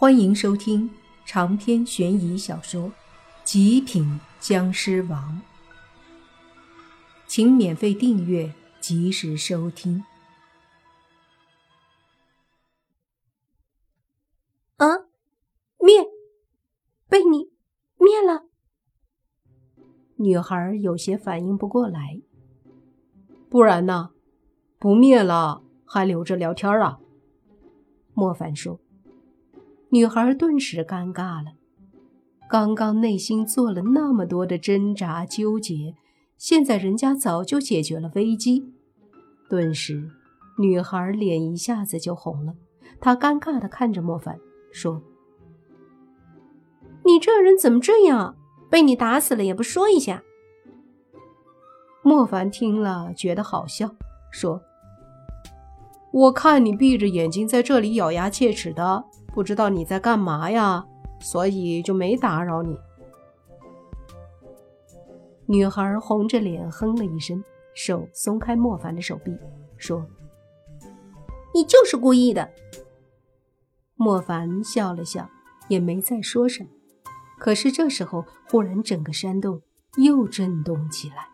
欢迎收听长篇悬疑小说《极品僵尸王》，请免费订阅，及时收听。啊，灭，被你灭了！女孩有些反应不过来。不然呢？不灭了，还留着聊天啊？莫凡说。女孩顿时尴尬了，刚刚内心做了那么多的挣扎纠结，现在人家早就解决了危机。顿时，女孩脸一下子就红了。她尴尬地看着莫凡，说：“你这人怎么这样？被你打死了也不说一下。”莫凡听了觉得好笑，说：“我看你闭着眼睛在这里咬牙切齿的。”不知道你在干嘛呀，所以就没打扰你。女孩红着脸哼了一声，手松开莫凡的手臂，说：“你就是故意的。”莫凡笑了笑，也没再说什么。可是这时候，忽然整个山洞又震动起来。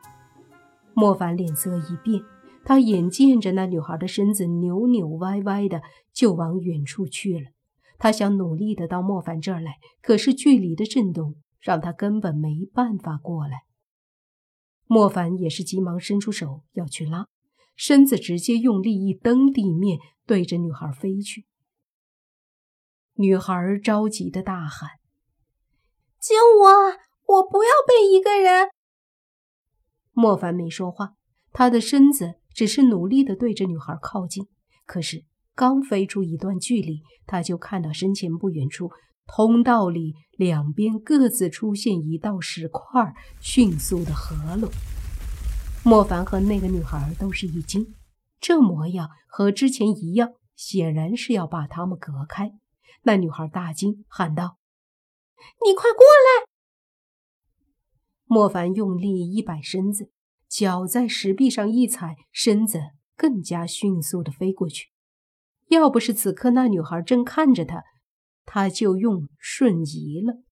莫凡脸色一变，他眼见着那女孩的身子扭扭歪歪的，就往远处去了。他想努力的到莫凡这儿来，可是距离的震动让他根本没办法过来。莫凡也是急忙伸出手要去拉，身子直接用力一蹬地面，对着女孩飞去。女孩着急的大喊：“救我！我不要被一个人！”莫凡没说话，他的身子只是努力的对着女孩靠近，可是。刚飞出一段距离，他就看到身前不远处通道里两边各自出现一道石块，迅速的合拢。莫凡和那个女孩都是一惊，这模样和之前一样，显然是要把他们隔开。那女孩大惊，喊道：“你快过来！”莫凡用力一摆身子，脚在石壁上一踩，身子更加迅速的飞过去。要不是此刻那女孩正看着他，他就用瞬移了。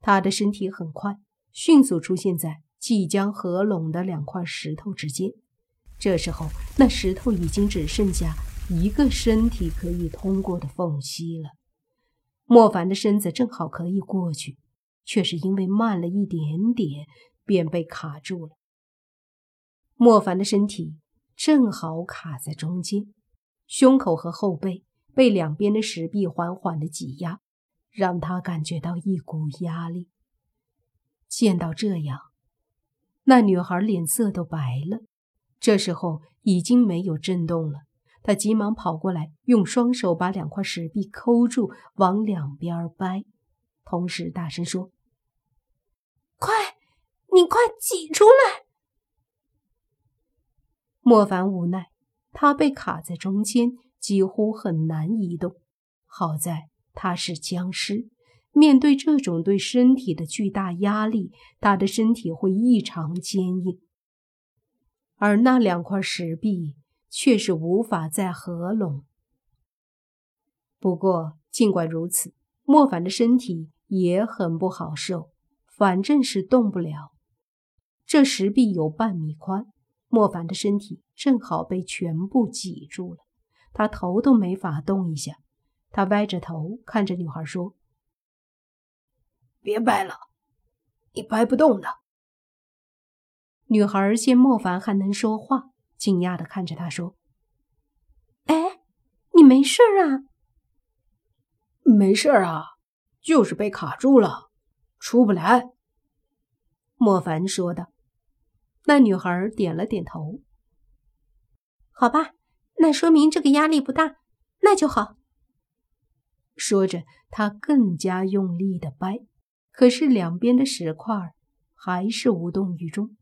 他的身体很快，迅速出现在即将合拢的两块石头之间。这时候，那石头已经只剩下一个身体可以通过的缝隙了。莫凡的身子正好可以过去，却是因为慢了一点点，便被卡住了。莫凡的身体正好卡在中间。胸口和后背被两边的石壁缓缓的挤压，让他感觉到一股压力。见到这样，那女孩脸色都白了。这时候已经没有震动了，她急忙跑过来，用双手把两块石壁抠住，往两边掰，同时大声说：“快，你快挤出来！”莫凡无奈。他被卡在中间，几乎很难移动。好在他是僵尸，面对这种对身体的巨大压力，他的身体会异常坚硬。而那两块石壁却是无法再合拢。不过，尽管如此，莫凡的身体也很不好受，反正是动不了。这石壁有半米宽。莫凡的身体正好被全部挤住了，他头都没法动一下。他歪着头看着女孩说：“别掰了，你掰不动的。”女孩见莫凡还能说话，惊讶的看着他说：“哎，你没事啊？”“没事啊，就是被卡住了，出不来。”莫凡说道。那女孩点了点头。好吧，那说明这个压力不大，那就好。说着，他更加用力的掰，可是两边的石块还是无动于衷。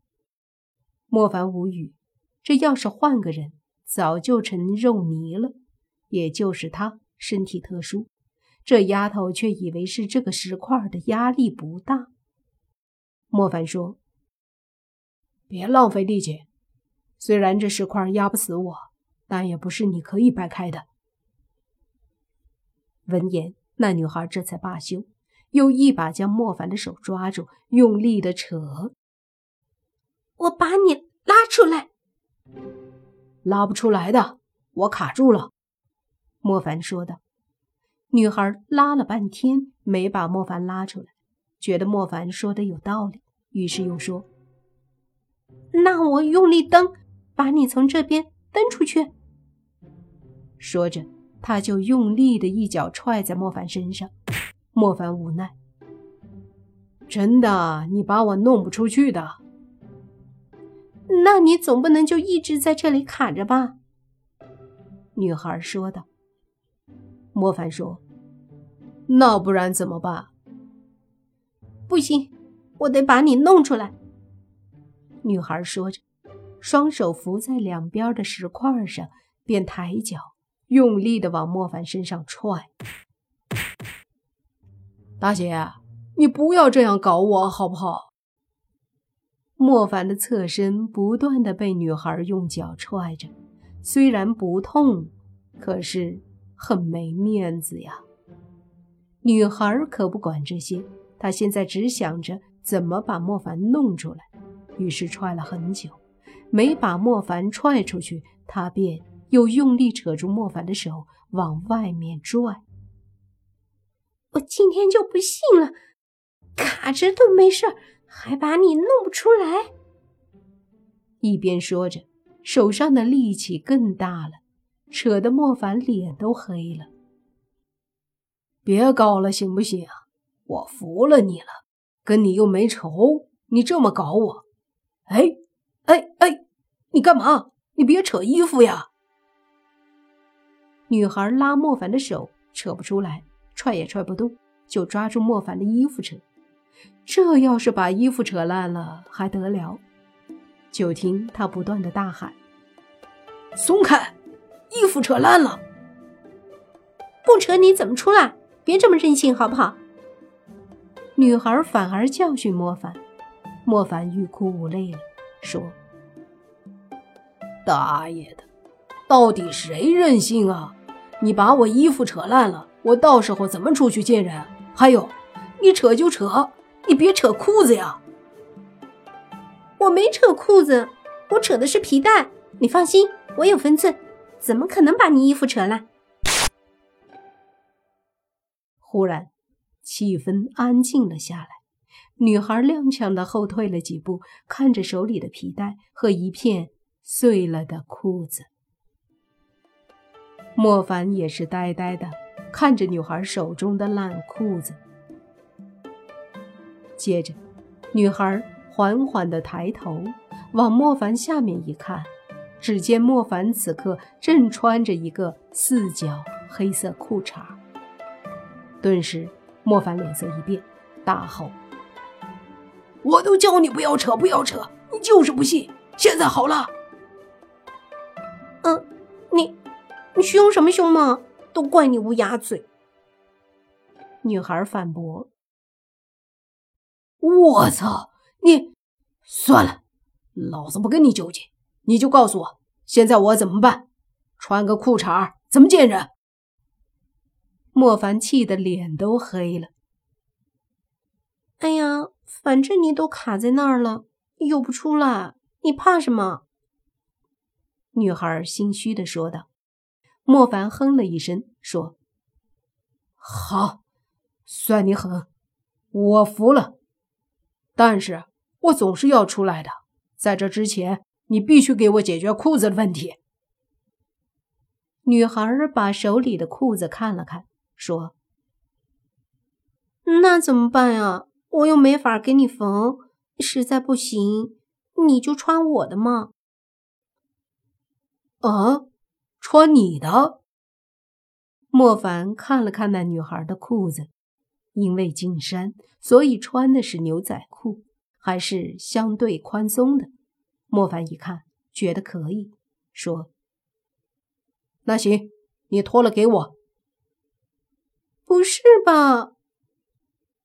莫凡无语，这要是换个人，早就成肉泥了。也就是他身体特殊，这丫头却以为是这个石块的压力不大。莫凡说。别浪费力气，虽然这石块压不死我，但也不是你可以掰开的。闻言，那女孩这才罢休，又一把将莫凡的手抓住，用力的扯。我把你拉出来，拉不出来的，我卡住了。莫凡说道。女孩拉了半天，没把莫凡拉出来，觉得莫凡说的有道理，于是又说：“那我用力蹬，把你从这边蹬出去。”说着，他就用力的一脚踹在莫凡身上。莫凡无奈：“真的，你把我弄不出去的。那你总不能就一直在这里卡着吧？”女孩说道。莫凡说：“那不然怎么办？不行，我得把你弄出来。”女孩说着，双手扶在两边的石块上，便抬脚用力的往莫凡身上踹。大姐，你不要这样搞我好不好？莫凡的侧身不断的被女孩用脚踹着，虽然不痛，可是……很没面子呀！女孩可不管这些，她现在只想着怎么把莫凡弄出来。于是踹了很久，没把莫凡踹出去，他便又用力扯住莫凡的手往外面拽。我今天就不信了，卡着都没事，还把你弄不出来。一边说着，手上的力气更大了。扯得莫凡脸都黑了。别搞了，行不行？我服了你了，跟你又没仇，你这么搞我？哎哎哎，你干嘛？你别扯衣服呀！女孩拉莫凡的手，扯不出来，踹也踹不动，就抓住莫凡的衣服扯。这要是把衣服扯烂了，还得了？就听他不断的大喊：“松开！”衣服扯烂了，不扯你怎么出来？别这么任性好不好？女孩反而教训莫凡，莫凡欲哭无泪了，说：“大爷的，到底谁任性啊？你把我衣服扯烂了，我到时候怎么出去见人？还有，你扯就扯，你别扯裤子呀！我没扯裤子，我扯的是皮带。你放心，我有分寸。”怎么可能把你衣服扯烂？忽然，气氛安静了下来。女孩踉跄的后退了几步，看着手里的皮带和一片碎了的裤子。莫凡也是呆呆的看着女孩手中的烂裤子。接着，女孩缓缓的抬头往莫凡下面一看。只见莫凡此刻正穿着一个四角黑色裤衩，顿时莫凡脸色一变，大吼：“我都叫你不要扯，不要扯，你就是不信！现在好了。”“嗯，你你凶什么凶嘛？都怪你乌鸦嘴。”女孩反驳。“我操，你算了，老子不跟你纠结。”你就告诉我，现在我怎么办？穿个裤衩怎么见人？莫凡气得脸都黑了。哎呀，反正你都卡在那儿了，又不出来，你怕什么？女孩心虚的说道。莫凡哼了一声，说：“好，算你狠，我服了。但是我总是要出来的，在这之前。”你必须给我解决裤子的问题。女孩把手里的裤子看了看，说：“那怎么办呀？我又没法给你缝，实在不行，你就穿我的嘛。”啊，穿你的？莫凡看了看那女孩的裤子，因为进山，所以穿的是牛仔裤，还是相对宽松的。莫凡一看，觉得可以，说：“那行，你脱了给我。”不是吧？